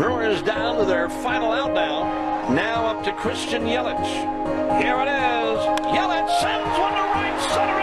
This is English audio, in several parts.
Brewers down to their final out now. Now up to Christian Yelich. Here it is. Yelich sends one to right center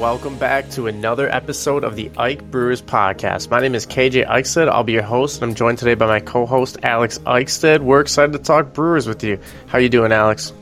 Welcome back to another episode of the Ike Brewers podcast. My name is KJ Eichstead. I'll be your host, and I'm joined today by my co-host Alex Eichstead. We're excited to talk Brewers with you. How you doing, Alex?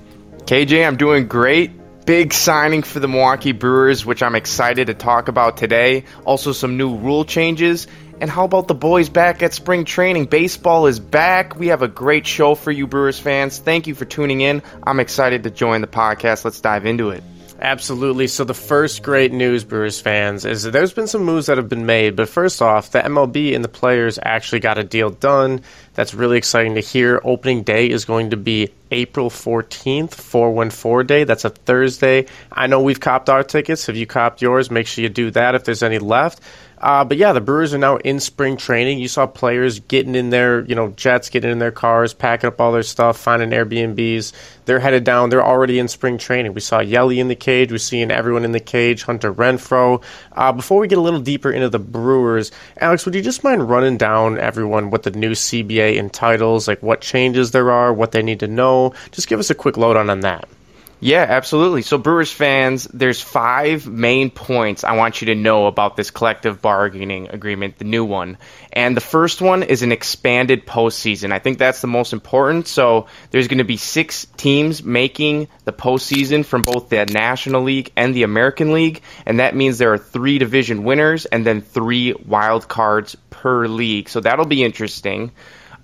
KJ, I'm doing great. Big signing for the Milwaukee Brewers, which I'm excited to talk about today. Also, some new rule changes. And how about the boys back at spring training? Baseball is back. We have a great show for you, Brewers fans. Thank you for tuning in. I'm excited to join the podcast. Let's dive into it. Absolutely. So the first great news, Brewers fans, is that there's been some moves that have been made. But first off, the MLB and the players actually got a deal done. That's really exciting to hear. Opening day is going to be April 14th, 414 day. That's a Thursday. I know we've copped our tickets. Have you copped yours? Make sure you do that if there's any left. Uh, but yeah, the Brewers are now in spring training. You saw players getting in their, you know, jets, getting in their cars, packing up all their stuff, finding Airbnbs. They're headed down. They're already in spring training. We saw Yelly in the cage. We're seeing everyone in the cage. Hunter Renfroe. Uh, before we get a little deeper into the Brewers, Alex, would you just mind running down everyone what the new CBA entitles, like what changes there are, what they need to know? Just give us a quick load on on that. Yeah, absolutely. So, Brewers fans, there's five main points I want you to know about this collective bargaining agreement, the new one. And the first one is an expanded postseason. I think that's the most important. So, there's going to be six teams making the postseason from both the National League and the American League. And that means there are three division winners and then three wild cards per league. So, that'll be interesting.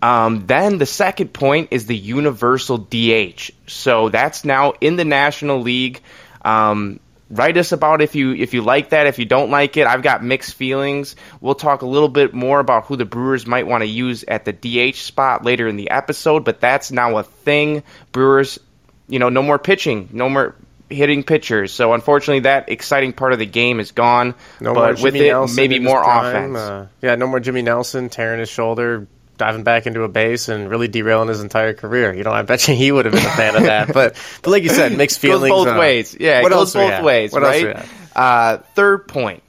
Um, then the second point is the universal DH. So that's now in the National League. Um, write us about if you if you like that. If you don't like it, I've got mixed feelings. We'll talk a little bit more about who the Brewers might want to use at the DH spot later in the episode. But that's now a thing. Brewers, you know, no more pitching, no more hitting pitchers. So unfortunately, that exciting part of the game is gone. No but more with Jimmy it, Nelson maybe more prime. offense. Uh, yeah, no more Jimmy Nelson tearing his shoulder, diving back into a base, and really derailing his entire career. You know, I bet you he would have been a fan of that. But, but like you said, mixed goes feelings. both uh, ways. Yeah, what it goes both ways, What right? Uh, third point.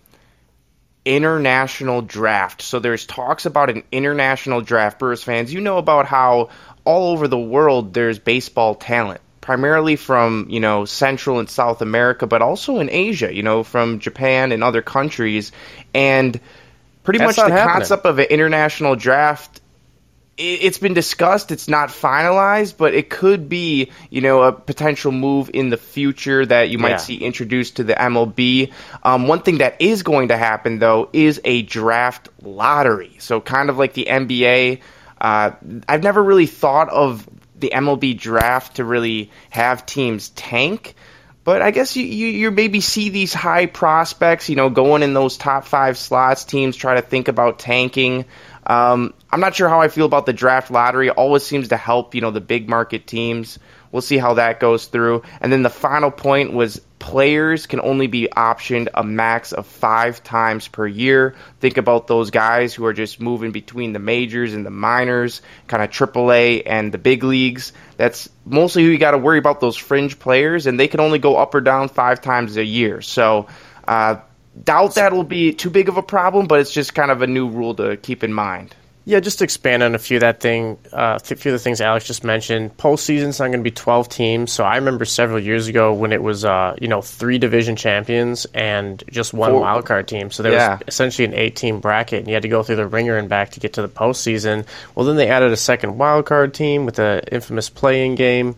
International draft. So there's talks about an international draft. Brewers fans, you know about how all over the world there's baseball talent, primarily from you know Central and South America, but also in Asia. You know, from Japan and other countries, and pretty That's much the happening. concept of an international draft it's been discussed. It's not finalized, but it could be, you know, a potential move in the future that you might Yeah. see introduced to the MLB. Um, one thing that is going to happen, though, is a draft lottery. So, kind of like the NBA. Uh, I've never really thought of the MLB draft to really have teams tank. But I guess you, you, you maybe see these high prospects, you know, going in those top five slots. Teams try to think about tanking. Um, I'm not sure how I feel about the draft lottery. Always seems to help, you know, the big market teams. We'll see how that goes through. And then the final point was players can only be optioned a max of five times per year. Think about those guys who are just moving between the majors and the minors, kind of AAA and the big leagues. That's mostly who you got to worry about those fringe players, and they can only go up or down five times a year. So, uh, doubt that'll be too big of a problem, but it's just kind of a new rule to keep in mind. Yeah, just to expand on a few of that thing, uh, a few of the things Alex just mentioned. Postseason's not going to be twelve teams. So I remember several years ago when it was, uh, you know, three division champions and just one Four- wild card team. So there Yeah. was essentially an eight-team bracket, and you had to go through the ringer and back to get to the postseason. Well, then they added a second wild card team with the infamous playing game.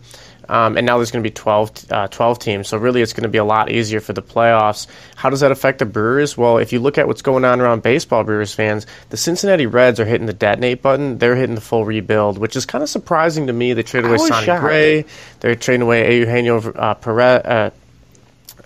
Um, and now there's going to be 12, uh, 12 teams. So really, it's going to be a lot easier for the playoffs. How does that affect the Brewers? Well, if you look at what's going on around baseball, Brewers fans, the Cincinnati Reds are hitting the detonate button. They're hitting the full rebuild, which is kind of surprising to me. They traded away Sonny shocked. Gray. They're trading away Eugenio uh, Perez, uh,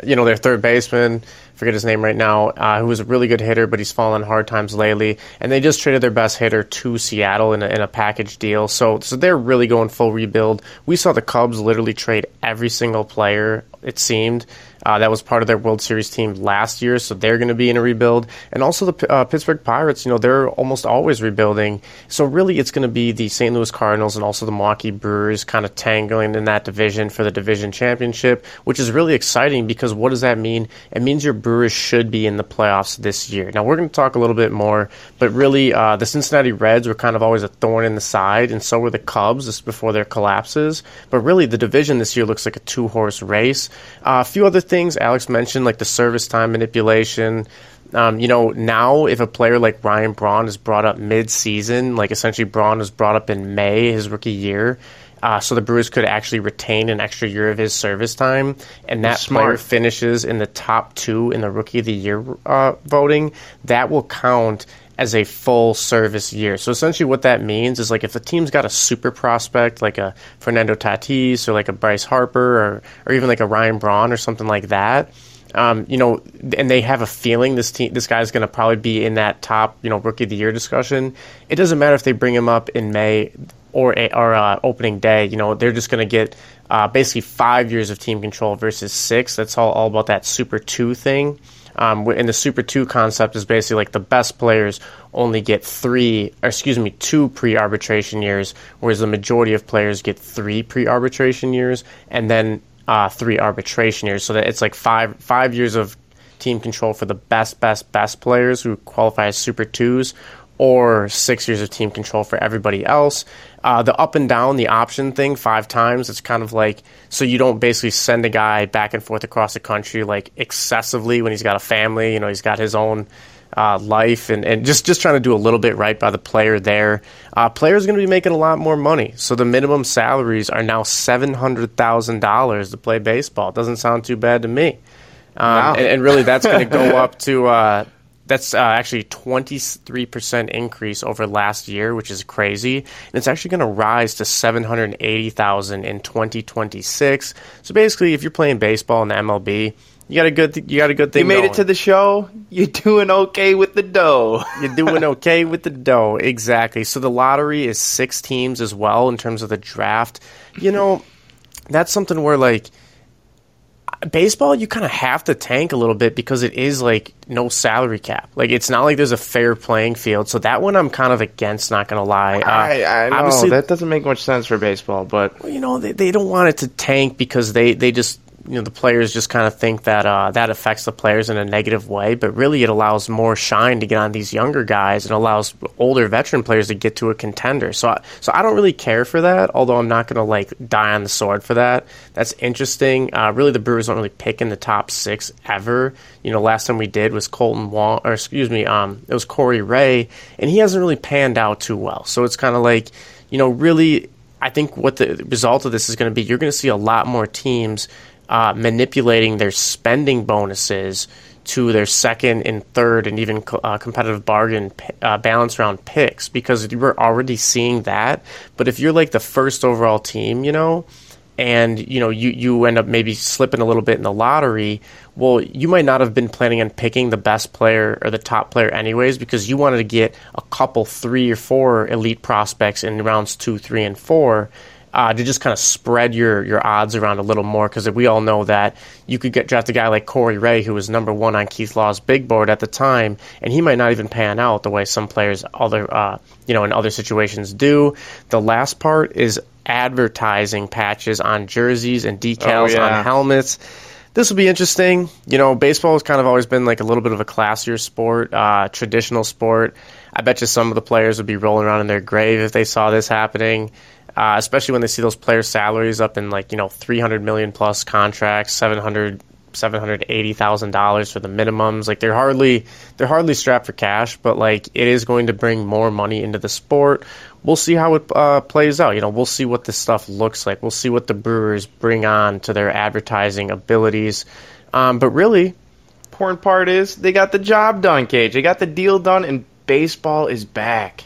you know, their third baseman, forget his name right now, uh, who was a really good hitter, but he's fallen hard times lately. And they just traded their best hitter to Seattle in a, in a package deal. So, so they're really going full rebuild. We saw the Cubs literally trade every single player, it seemed. Uh, that was part of their World Series team last year, so they're going to be in a rebuild. And also the uh, Pittsburgh Pirates, you know, they're almost always rebuilding. So really, it's going to be the St. Louis Cardinals and also the Milwaukee Brewers kind of tangling in that division for the division championship, which is really exciting because what does that mean? It means your Brewers should be in the playoffs this year. Now we're going to talk a little bit more, but really, uh, the Cincinnati Reds were kind of always a thorn in the side, and so were the Cubs just before their collapses. But really, the division this year looks like a two horse race. Uh, a few other things Alex mentioned, like the service time manipulation. Um, you know, now if a player like Ryan Braun is brought up mid-season, like essentially Braun was brought up in May, his rookie year, uh, so the Brewers could actually retain an extra year of his service time, and that Smart. player finishes in the top two in the Rookie of the Year uh, voting. That will count as a full service year. So essentially, what that means is like if the team's got a super prospect like a Fernando Tatis or like a Bryce Harper or or even like a Ryan Braun or something like that. Um, you know, and they have a feeling this team, this guy's going to probably be in that top, you know, rookie of the year discussion. It doesn't matter if they bring him up in May or a, or uh, opening day. You know, they're just going to get uh, basically five years of team control versus six. That's all, all about that Super Two thing. Um, and the Super Two concept is basically like the best players only get three, excuse me, two pre-arbitration years, whereas the majority of players get three pre-arbitration years, and then uh, three arbitration years. So that it's like five five years of team control for the best, best, best players who qualify as Super Twos, or six years of team control for everybody else. Uh, the up and down, the option thing, five times. It's kind of like so you don't basically send a guy back and forth across the country like excessively when he's got a family. You know, he's got his own uh, life and, and just, just trying to do a little bit right by the player there. Uh, players are going to be making a lot more money. So the minimum salaries are now $700,000 to play baseball. Doesn't sound too bad to me. Um, Wow. and, and really, that's going to go up to. That's uh, actually 23% increase over last year, which is crazy. And it's actually going to rise to 780,000 in 2026. So basically, if you're playing baseball in the MLB, you got a good th- you got a good thing You made going. it to the show. You're doing okay with the dough. You're doing okay with the dough. Exactly. So the lottery is six teams as well in terms of the draft. You know, that's something where like baseball you kind of have to tank a little bit because it is like no salary cap. Like it's not like there's a fair playing field. So that one I'm kind of against, not going to lie. Uh, I, I know that doesn't make much sense for baseball, but you know they, they don't want it to tank because they, they just you know the players just kind of think that uh, that affects the players in a negative way but really it allows more shine to get on these younger guys and allows older veteran players to get to a contender. So I, so I don't really care for that although I'm not going to like die on the sword for that. That's interesting. Uh, really the Brewers don't really pick in the top six ever. You know last time we did was Kolten Wong or excuse me um it was Corey Ray and he hasn't really panned out too well. So it's kind of like you know really I think what the result of this is going to be, you're going to see a lot more teams uh, manipulating their spending bonuses to their second and third and even uh, competitive bargain uh, balance round picks because were already seeing that. But if you're like the first overall team, you know, and you know you you end up maybe slipping a little bit in the lottery well you might not have been planning on picking the best player or the top player anyways because you wanted to get a couple three or four elite prospects in rounds two three and four uh, to just kind of spread your your odds around a little more because we all know that you could get draft a guy like Corey Ray who was number one on Keith Law's big board at the time and he might not even pan out the way some players other uh, you know in other situations do the last part is advertising patches on jerseys and decals Oh, yeah. on helmets. This will be interesting. You know, baseball has kind of always been like a little bit of a classier sport, uh, traditional sport. I bet you some of the players would be rolling around in their grave if they saw this happening, uh, especially when they see those players' salaries up in like, you know, 300 million plus contracts, 700 seven hundred eighty thousand dollars for the minimums. Like they're hardly they're hardly strapped for cash, but like it is going to bring more money into the sport. We'll see how it uh, plays out. You know, we'll see what this stuff looks like. We'll see what the Brewers bring on to their advertising abilities. Um, but really, Important part is they got the job done, Cage. They got the deal done, and baseball is back.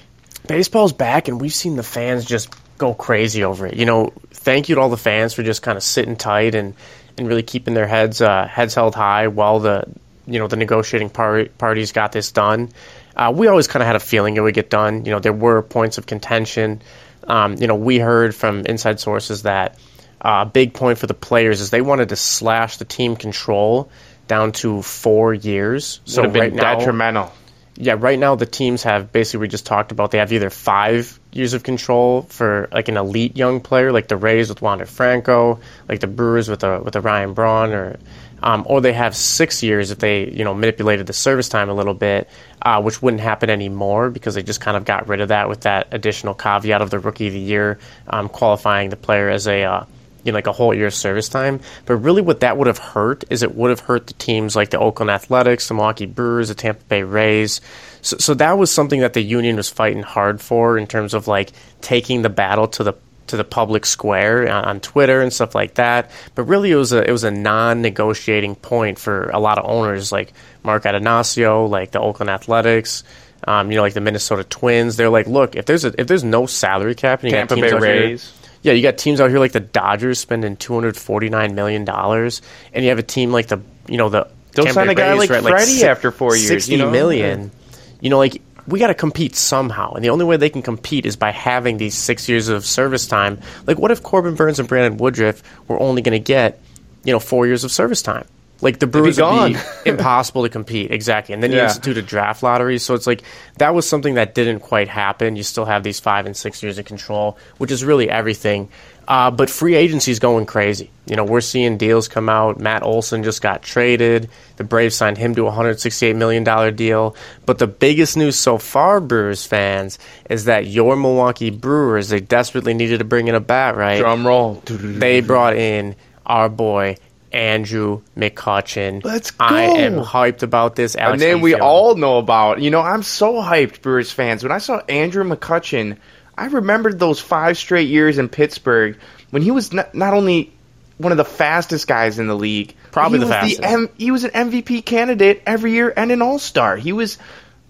baseball's back, and we've seen the fans just go crazy over it. You know, thank you to all the fans for just kind of sitting tight and, and really keeping their heads uh, heads held high while the you know the negotiating par- parties got this done. Uh, we always kind of had a feeling it would get done. You know, there were points of contention. Um, you know, we heard from inside sources that uh, a big point for the players is they wanted to slash the team control down to four years. So Would have been right now, detrimental. Yeah, right now the teams have basically we just talked about they have either five years of control for like an elite young player, like the Rays with Wander Franco, like the Brewers with a with a Ryan Braun, or um, or they have six years if they you know manipulated the service time a little bit, uh, which wouldn't happen anymore because they just kind of got rid of that with that additional caveat of the Rookie of the Year um, qualifying the player as a uh, you know, like a whole year of service time. But really, what that would have hurt is it would have hurt the teams like the Oakland Athletics, the Milwaukee Brewers, the Tampa Bay Rays. So, so that was something that the union was fighting hard for in terms of like taking the battle to the to the public square on, Twitter and stuff like that. But really, it was a it was a non-negotiating point for a lot of owners like Mark Attanasio, like the Oakland Athletics. Um, you know, like the Minnesota Twins. They're like, look, if there's a, if there's no salary cap and you Tampa Bay Rays. Yeah, you got teams out here like the Dodgers spending two hundred forty nine million dollars, and you have a team like the you know the Don't Tampa sign Bay a guy Rays like at, Freddie si- after four years, Sixty you know? million. You know, like we got to compete somehow, and the only way they can compete is by having these six years of service time. Like, what if Corbin Burnes and Brandon Woodruff were only going to get you know four years of service time? Like the Brewers would be impossible to compete exactly, and then you Yeah. institute a draft lottery. So it's like that was something that didn't quite happen. You still have these five and six years of control, which is really everything. Uh, but free agency is going crazy. You know, we're seeing deals come out. Matt Olson just got traded. The Braves signed him to a $168 million deal. But the biggest news so far, Brewers fans, is that your Milwaukee Brewers, they desperately needed to bring in a bat, right? Drum roll. They brought in our boy, Andrew McCutchen. Let's go. I am hyped about this. A Alex, how name you we all know about. You know, I'm so hyped, Brewers fans. When I saw Andrew McCutchen, I remembered those five straight years in Pittsburgh when he was not, not only one of the fastest guys in the league, Probably the was fastest. M- he was an MVP candidate every year and an All Star. He was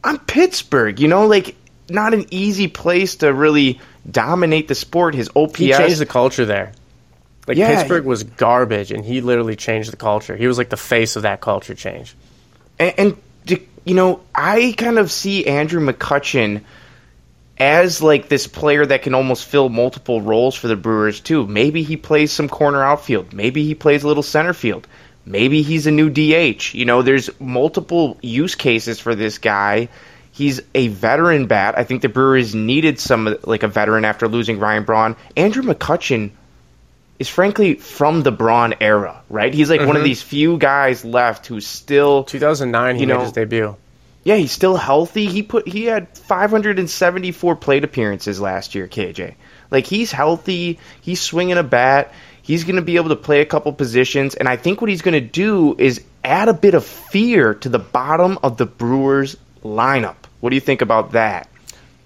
on Pittsburgh. You know, like not an easy place to really dominate the sport. His OPS He changed the culture there. Like Yeah. Pittsburgh was garbage, and he literally changed the culture. He was like the face of that culture change. and, and you know, I kind of see Andrew McCutchen as like this player that can almost fill multiple roles for the Brewers too. Maybe he plays some corner outfield. Maybe he plays a little center field. Maybe he's a new DH. You know, there's multiple use cases for this guy. He's a veteran bat. I think the Brewers needed some like a veteran after losing Ryan Braun. Andrew McCutchen is frankly from the Braun era, right? He's like one of mm-hmm. these few guys left who's still 2009, he You made his debut. yeah, he's still healthy. He put he had 574 plate appearances last year, KJ. Like he's healthy, he's swinging a bat. He's going to be able to play a couple positions and I think what he's going to do is add a bit of fear to the bottom of the Brewers lineup. What do you think about that?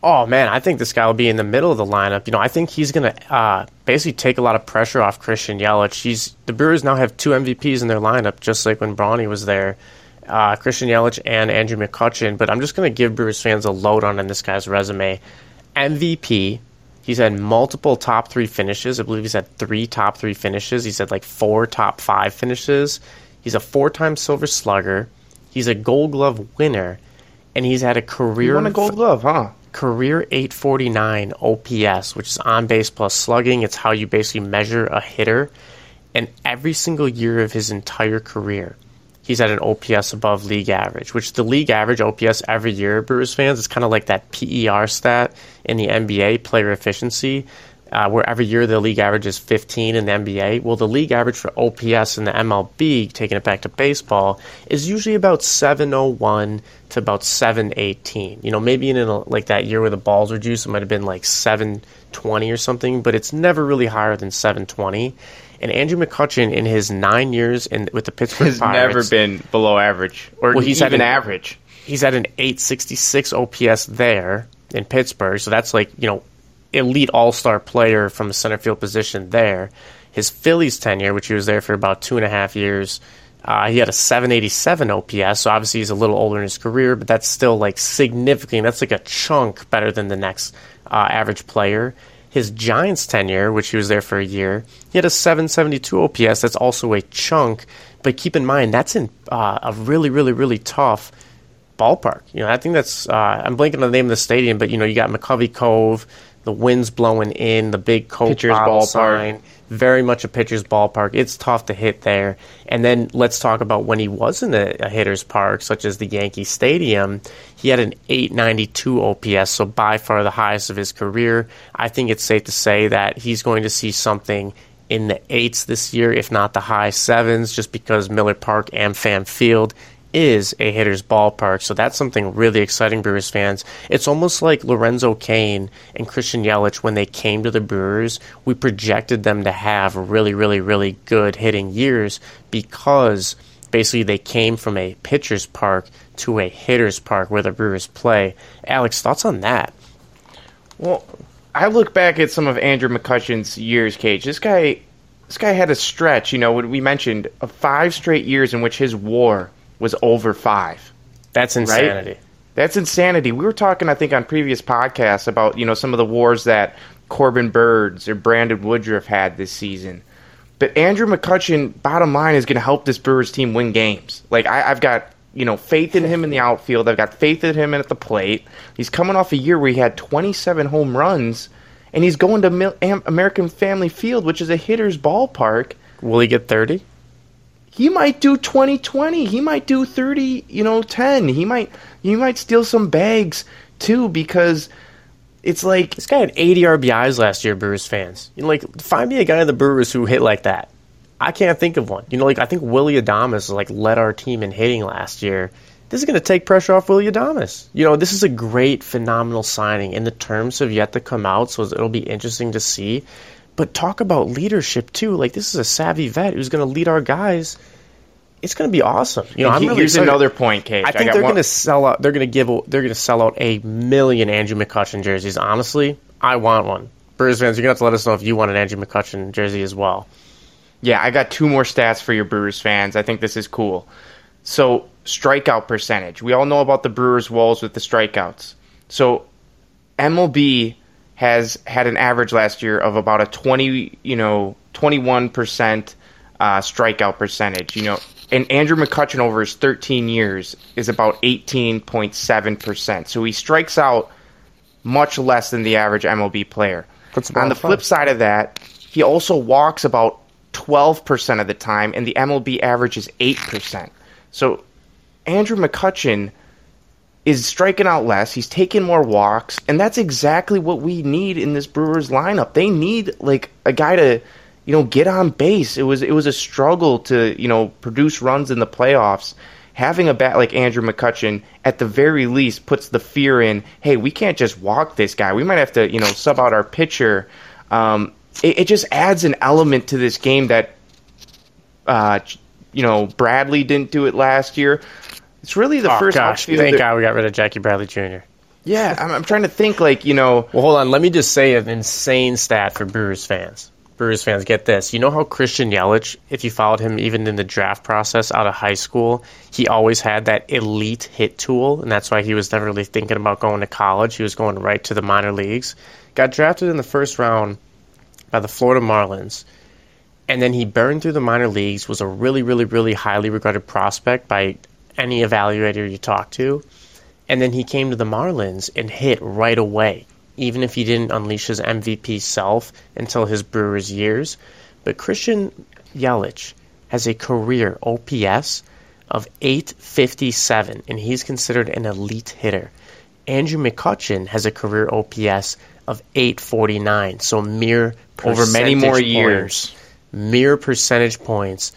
Oh man, I think this guy will be in the middle of the lineup. You know, I think he's going to uh, basically take a lot of pressure off Christian Yelich. He's the Brewers now have two MVPs in their lineup, just like when Brawny was there. Uh, Christian Yelich and Andrew McCutchen. But I'm just going to give Brewers fans a load on in this guy's resume. MVP. He's had multiple top three finishes. I believe he's had three top three finishes. He's had like four top five finishes. He's a four-time Silver Slugger. He's a Gold Glove winner, and he's had a career You won a gold glove, huh? Career 849 OPS, which is on base plus slugging. It's how you basically measure a hitter. And every single year of his entire career, he's at an OPS above league average, which the league average OPS every year, Brewers fans, is kind of like that PER stat in the NBA, player efficiency, uh, where every year the league average is 15 in the NBA. Well, the league average for OPS in the MLB, taking it back to baseball, is usually about 701 to about 718. You know, maybe in a, like that year where the balls were juiced, it might have been like 720 or something, but it's never really higher than 720. And Andrew McCutchen, in his nine years in, with the Pittsburgh Has Pirates, never been below average or Well, he's had even an- average. he's at an 866 OPS there in Pittsburgh. So that's like, you know, elite all star player from the center field position there. His Phillies tenure, which he was there for about two and a half years, uh, he had a 787 OPS. So obviously he's a little older in his career, but that's still like significant. That's like a chunk better than the next uh, average player. His Giants tenure, which he was there for a year, he had a 772 OPS. That's also a chunk. But keep in mind, that's in uh, a really, really, really tough ballpark. You know, I think that's uh, I'm blanking on the name of the stadium, but you know, you got McCovey Cove, the winds blowing in, the big Coke Pitcher's ballpark. sign. Very much a pitcher's ballpark. It's tough to hit there. And then let's talk about when he was in a, a hitter's park, such as the Yankee Stadium. He had an 892 OPS, so by far the highest of his career. I think it's safe to say that he's going to see something in the eights this year, if not the high sevens, just because Miller Park and Fan Field is a hitter's ballpark. So that's something really exciting, Brewers fans. It's almost like Lorenzo Cain and Christian Yelich when they came to the Brewers. We projected them to have really, really, really good hitting years because basically they came from a pitcher's park to a hitter's park where the Brewers play. Alex, thoughts on that? Well, I look back at some of Andrew McCutchen's years, Cage. This guy, this guy had a stretch. You know, we mentioned of five straight years in which his WAR was over five. That's insanity. That's insanity. We were talking, I think, on previous podcasts about you know some of the wars that Corbin Burnes or Brandon Woodruff had this season. But Andrew McCutchen, bottom line, is going to help this Brewers team win games. Like I, I've got you know faith in him in the outfield. I've got faith in him at the plate. He's coming off a year where he had 27 home runs, and he's going to Mil- Am- American Family Field, which is a hitter's ballpark Will he get 30? He might do 20-20. He might do 30, you know, 10. He might he might steal some bags too because it's like This guy had 80 RBIs last year, Brewers fans. You know, like, find me a guy in the Brewers who hit like that. I can't think of one. You know, like, I think Willy Adames, like, led our team in hitting last year. This is going to take pressure off Willy Adames. You know, this is a great, phenomenal signing, and the terms have yet to come out, so it'll be interesting to see. But talk about leadership, too. Like, this is a savvy vet who's going to lead our guys. It's going to be awesome. You know, I'm really here's excited. another point, Cage. I think got they're going to sell out. They're going to give. They're going to sell out a million Andrew McCutchen jerseys. Honestly, I want one. Brewers fans, you're going to have to let us know if you want an Andrew McCutchen jersey as well. Yeah, I got two more stats for your Brewers fans. I think this is cool. So, strikeout percentage. We all know about the Brewers' woes with the strikeouts. So, MLB has had an average last year of about a 20, you know, 21% uh, strikeout percentage, you know. And Andrew McCutchen over his 13 years is about 18.7%. So he strikes out much less than the average MLB player. On the flip side of that, he also walks about 12% of the time, and the MLB average is 8%. So Andrew McCutchen is striking out less. He's taking more walks, and that's exactly what we need in this Brewers lineup. They need like a guy to, you know, get on base. It was it was a struggle to you know produce runs in the playoffs. Having a bat like Andrew McCutchen at the very least puts the fear in. Hey, we can't just walk this guy. We might have to you know sub out our pitcher. Um, it, it just adds an element to this game that uh, you know, Bradley didn't do it last year. It's really the Oh first gosh, outfielder- thank God we got rid of Jackie Bradley Jr. Yeah, I'm, I'm trying to think like you know. Well, hold on. Let me just say an insane stat for Brewers fans. Brewers fans, get this. You know how Christian Yelich, if you followed him even in the draft process out of high school, he always had that elite hit tool, and that's why he was never really thinking about going to college. He was going right to the minor leagues. Got drafted in the first round by the Florida Marlins, and then he burned through the minor leagues, was a really, really, really highly regarded prospect by any evaluator you talk to. And then he came to the Marlins and hit right away, even if he didn't unleash his MVP self until his Brewers years. But Christian Yelich has a career OPS of 857, and he's considered an elite hitter. Andrew McCutchen has a career OPS of 849, so mere Over many more years. points mere percentage points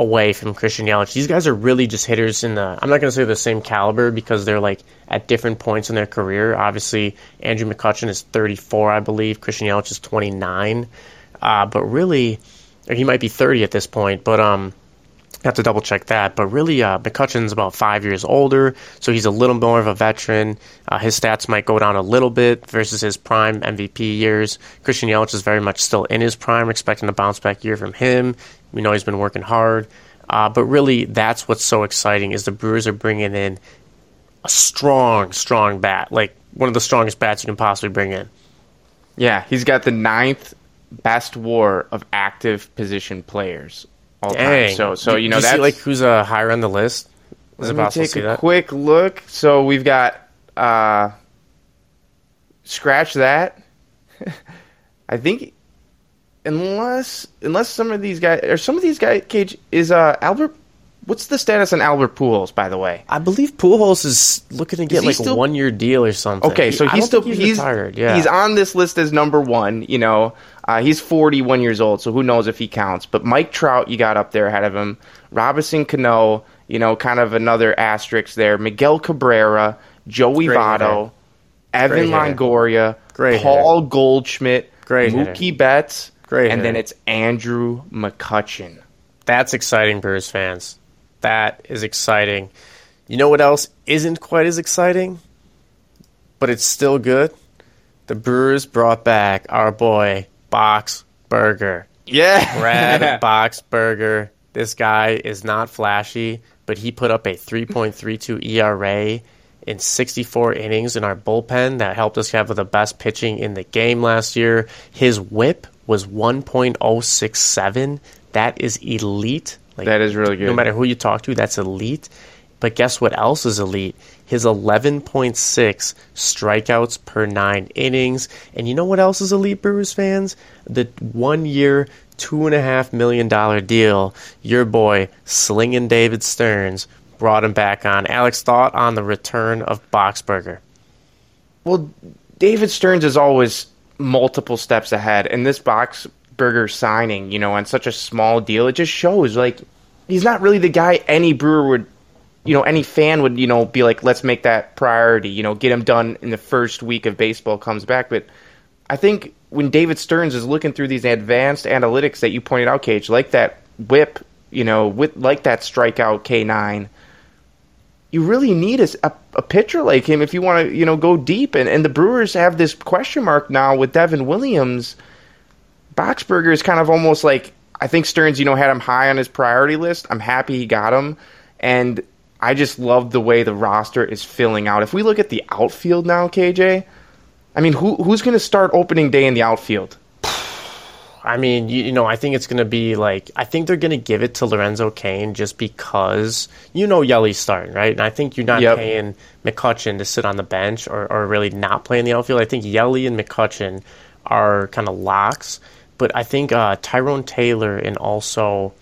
away from Christian Yelich. These guys are really just hitters in the. I'm not going to say the same caliber because they're like at different points in their career. Obviously, Andrew McCutchen is 34, I believe. Christian Yelich is 29. Uh, but really, he might be 30 at this point, but um, I have to double check that. But really, uh, McCutchen's about five years older, so he's a little more of a veteran. Uh, his stats might go down a little bit versus his prime MVP years. Christian Yelich is very much still in his prime, expecting a bounce back year from him. We know he's been working hard. Uh, but really, that's what's so exciting is the Brewers are bringing in a strong, strong bat, like one of the strongest bats you can possibly bring in. Yeah, he's got the ninth best WAR of active position players all Dang. time. So, so you know that like who's uh, higher on the list? Is Let it me take a that? quick look. So we've got uh, scratch that. I think unless unless some of these guys or some of these guys Cage is uh Albert. What's the status on Albert Pujols, by the way? I believe Pujols is looking to get like still- a one year deal or something. Okay, so he's still think he's retired. Yeah, he's on this list as number one. You know, uh, he's 41 years old, so who knows if he counts? But Mike Trout, you got up there ahead of him. Robinson Cano, you know, kind of another asterisk there. Miguel Cabrera, Joey Great Votto. Evan Great. Longoria, Great Paul Goldschmidt, Great Mookie Betts, Great and then it's Andrew McCutchen. That's exciting, Brewers fans. That is exciting. You know what else isn't quite as exciting, but it's still good? The Brewers brought back our boy, Box Burger. Yeah, Brad Boxberger. This guy is not flashy, but he put up a 3.32 ERA in 64 innings in our bullpen that helped us have the best pitching in the game last year. His whip was 1.067. That is elite. Like, That is really good. No matter who you talk to, that's elite. But guess what else is elite? His 11.6 strikeouts per nine innings. And you know what else is elite, Brewers fans? The one year, $2.5 million deal your boy, Slinging David Stearns, brought him back on. Alex, thought on the return of Boxberger. Well, David Stearns is always multiple steps ahead, and this Boxberger signing, you know, on such a small deal, it just shows like he's not really the guy any brewer would, you know, any fan would, you know, be like, let's make that priority, you know, get him done in the first week of baseball comes back. But I think when David Stearns is looking through these advanced analytics that you pointed out, Cage, like that whip, you know, with like that strikeout K nine you really need a, a, pitcher like him if you want to, you know, go deep. And, and the Brewers have this question mark now with Devin Williams. Boxberger is kind of almost like I think Stearns, you know, had him high on his priority list. I'm happy he got him, and I just love the way the roster is filling out. If we look at the outfield now, KJ, I mean, who who's going to start opening day in the outfield? I mean, you, you know, I think it's going to be like, I think they're going to give it to Lorenzo Cain just because, you know, Yelly's starting, right? And I think you're not Yep. paying McCutchen to sit on the bench or, or really not play in the outfield. I think Yelly and McCutchen are kind of locks, but I think uh, Tyrone Taylor and also,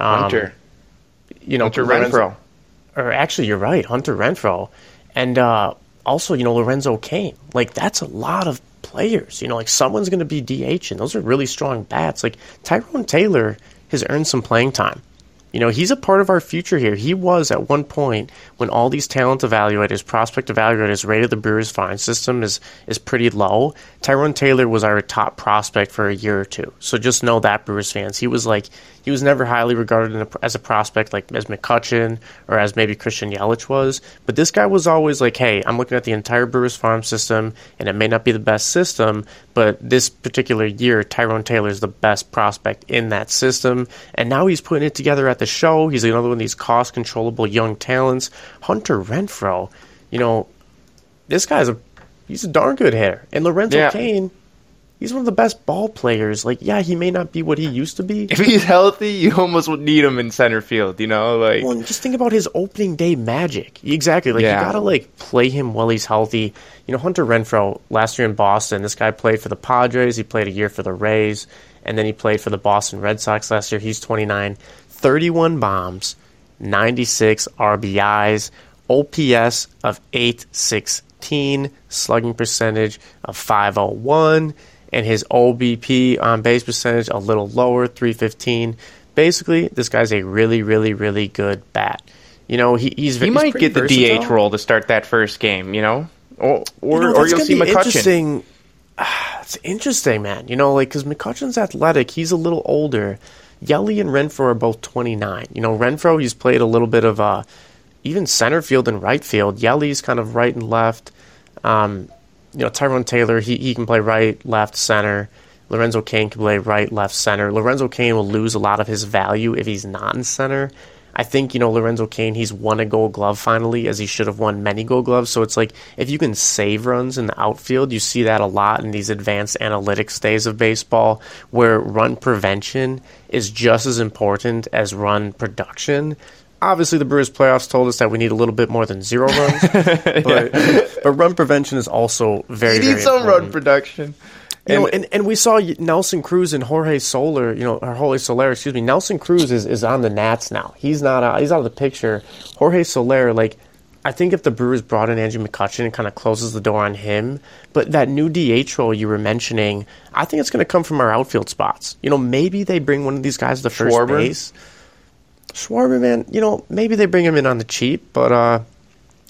um, Hunter, you know, Hunter Renfroe. or actually, you're right, Hunter Renfroe, and uh, also, you know, Lorenzo Cain. Like that's a lot of players. You know, like someone's going to be DH, and those are really strong bats. Like Tyrone Taylor has earned some playing time. You know, he's a part of our future here. He was at one point when all these talent evaluators, prospect evaluators rated the Brewers farm system is is pretty low. Tyrone Taylor was our top prospect for a year or two. So just know that Brewers fans, he was like he was never highly regarded a, as a prospect like as McCutchen or as maybe Christian Yelich was. But this guy was always like, hey, I'm looking at the entire Brewers farm system, and it may not be the best system, but this particular year, Tyrone Taylor is the best prospect in that system, and now he's putting it together at the show. He's another one of these cost controllable young talents. Hunter Renfroe, you know, this guy's a he's a darn good hitter, and Lorenzo Yeah. Cain. He's one of the best ball players. Like, yeah, he may not be what he used to be, If he's healthy, you almost would need him in center field. You know, like Well, just think about his opening day magic. Exactly. Like Yeah. you gotta like play him while he's healthy. You know, Hunter Renfroe last year in Boston, this guy played for the Padres, he played a year for the Rays, and then he played for the Boston Red Sox last year. He's 29, 31 bombs, 96 RBIs, OPS of 816, slugging percentage of 501, and his OBP on base percentage a little lower, 315. Basically, this guy's a really, really, really good bat. You know, he, he's he he's might get the versatile. DH role to start that first game. You know, or or, you know, or you'll see McCutchen. Interesting. It's interesting, man. You know, like because McCutchen's athletic, he's a little older. Yelly and Renfroe are both 29. You know, Renfroe, he's played a little bit of uh, even center field and right field. Yelly's kind of right and left. Um, you know, Tyrone Taylor, he, he can play right, left, center. Lorenzo Cain can play right, left, center. Lorenzo Cain will lose a lot of his value if he's not in center. I think, you know, Lorenzo Cain, he's won a gold glove finally, as he should have won many gold gloves. So it's like if you can save runs in the outfield, you see that a lot in these advanced analytics days of baseball, where run prevention is just as important as run production. Obviously, the Brewers playoffs told us that we need a little bit more than zero runs, but, but run prevention is also very, You need very some important. run production. You know, and, and we saw Nelson Cruz and Jorge Soler, you know, or Jorge Soler, excuse me. Nelson Cruz is, is on the Nats now. He's not out, he's out of the picture. Jorge Soler, like, I think if the Brewers brought in Andrew McCutchen, it kind of closes the door on him. But that new DH role you were mentioning, I think it's going to come from our outfield spots. You know, maybe they bring one of these guys to first Schwarber? base. Schwarber, man, you know, maybe they bring him in on the cheap, but uh,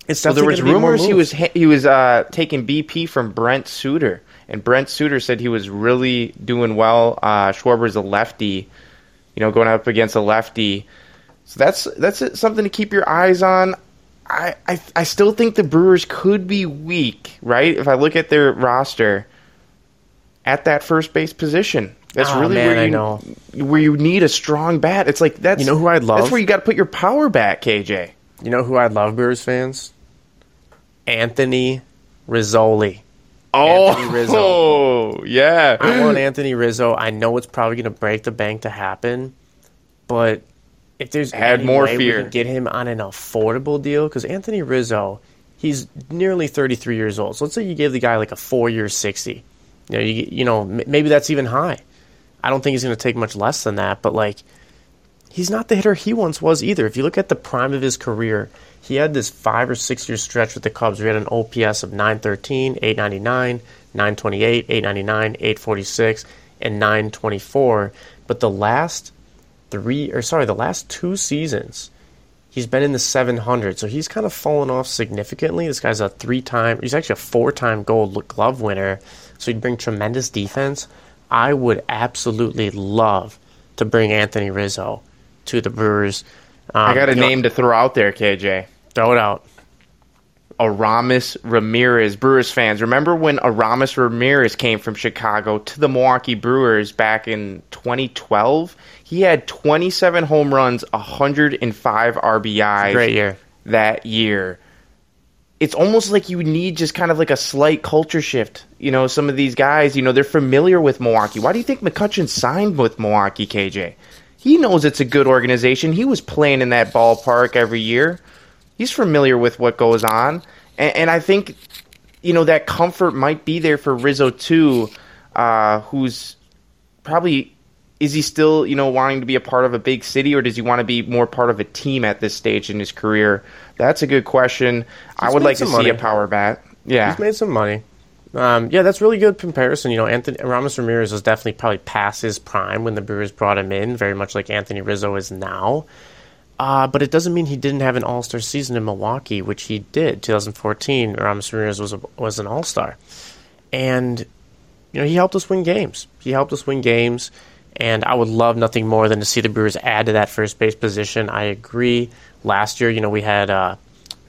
it's Well, there definitely was gonna be more rumors he was he was uh, taking BP from Brent Suter, and Brent Suter said he was really doing well. Uh, Schwarber's a lefty, you know, going up against a lefty. So that's that's something to keep your eyes on. I, I I still think the Brewers could be weak, right? If I look at their roster at that first base position. That's Oh, really man, where I you know. where you need a strong bat. It's like that's You know who I'd love? That's where you got to put your power back, KJ. You know who I love, Brewers fans? Anthony Rizzoli. Anthony oh, Rizzo. Oh, yeah. I want Anthony Rizzo. I know it's probably going to break the bank to happen, but if there's Had any more way we fear. can get him on an affordable deal, because Anthony Rizzo, he's nearly 33 years old. So let's say you gave the guy like a four-year 60. You know, you, you know, m- maybe that's even high. I don't think he's going to take much less than that, but like he's not the hitter he once was either. If you look at the prime of his career, he had this five or six year stretch with the Cubs where he had an OPS of 913, 899, 928, 899, 846, and 924. But the last three, or sorry, the last two seasons, he's been in the 700. So he's kind of fallen off significantly. This guy's a three time, he's actually a four time gold glove winner. So he'd bring tremendous defense. I would absolutely love to bring Anthony Rizzo to the Brewers. Um, I got a you know, name to throw out there, KJ. Throw it out. Aramis Ramirez. Brewers fans, remember when Aramis Ramirez came from Chicago to the Milwaukee Brewers back in 2012? He had 27 home runs, 105 RBIs Great year. that year. It's almost like you need just kind of like a slight culture shift. You know, some of these guys, you know, they're familiar with Milwaukee. Why do you think McCutchen signed with Milwaukee, KJ? He knows it's a good organization. He was playing in that ballpark every year. He's familiar with what goes on. And, and I think, you know, that comfort might be there for Rizzo too, uh, who's probably is he still you know wanting to be a part of a big city or does he want to be more part of a team at this stage in his career that's a good question i would like to some see a power bat yeah He's made some money. Um, yeah, that's really good comparison. You know, Anthony Ramos Ramirez was definitely probably past his prime when the Brewers brought him in, very much like Anthony Rizzo is now. Uh, but it doesn't mean he didn't have an All Star season in Milwaukee, which he did. 2014, Ramos Ramirez was a, was an All Star, and you know he helped us win games. He helped us win games, and I would love nothing more than to see the Brewers add to that first base position. I agree. Last year, you know, we had uh,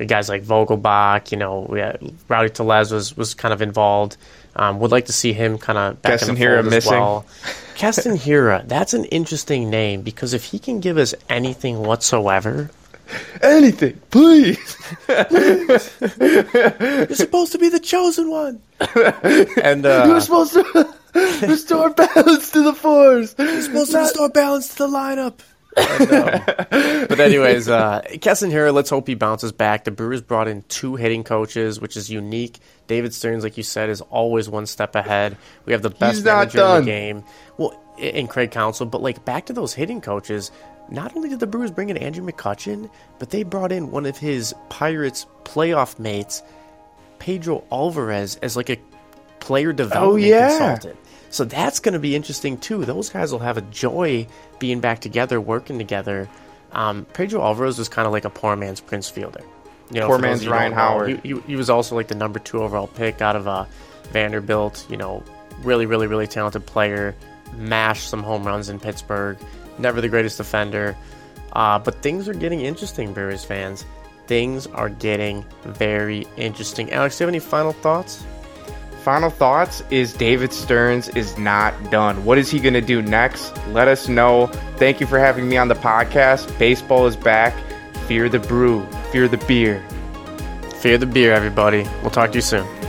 guys like Vogelbach. You know, we had, Rowdy Tellez was was kind of involved. Um, would like to see him kind of back in the Keston Hiura fold as well. Keston Hiura, that's an interesting name because if he can give us anything whatsoever, anything please you're supposed to be the chosen one. and uh, you're supposed to restore balance to the force You're supposed to restore balance to the lineup. but anyways, uh, Keston Hiura. Let's hope he bounces back. The Brewers brought in two hitting coaches, which is unique. David Stearns, like you said, is always one step ahead. We have the best manager in the game. Well, in Craig Counsell, but like back to those hitting coaches. Not only did the Brewers bring in Andrew McCutchen, but they brought in one of his Pirates playoff mates, Pedro Alvarez, as like a player development yeah. consultant. So that's going to be interesting too. Those guys will have a joy being back together, working together. Um, Pedro Alvarez was kind of like a poor man's Prince Fielder. You know, Poor man's of you who Ryan know, Howard. He, he, he was also like the number two overall pick out of uh, Vanderbilt. You know, really, really, really talented player. Mashed some home runs in Pittsburgh. never the greatest defender. Uh, but things are getting interesting, Brewers fans. Things are getting very interesting. Alex, do you have any final thoughts? Final thoughts is David Stearns is not done. What is he going to do next? Let us know. Thank you for having me on the podcast. Baseball is back. Fear the brew, fear the beer. Fear the beer, everybody. We'll talk to you soon.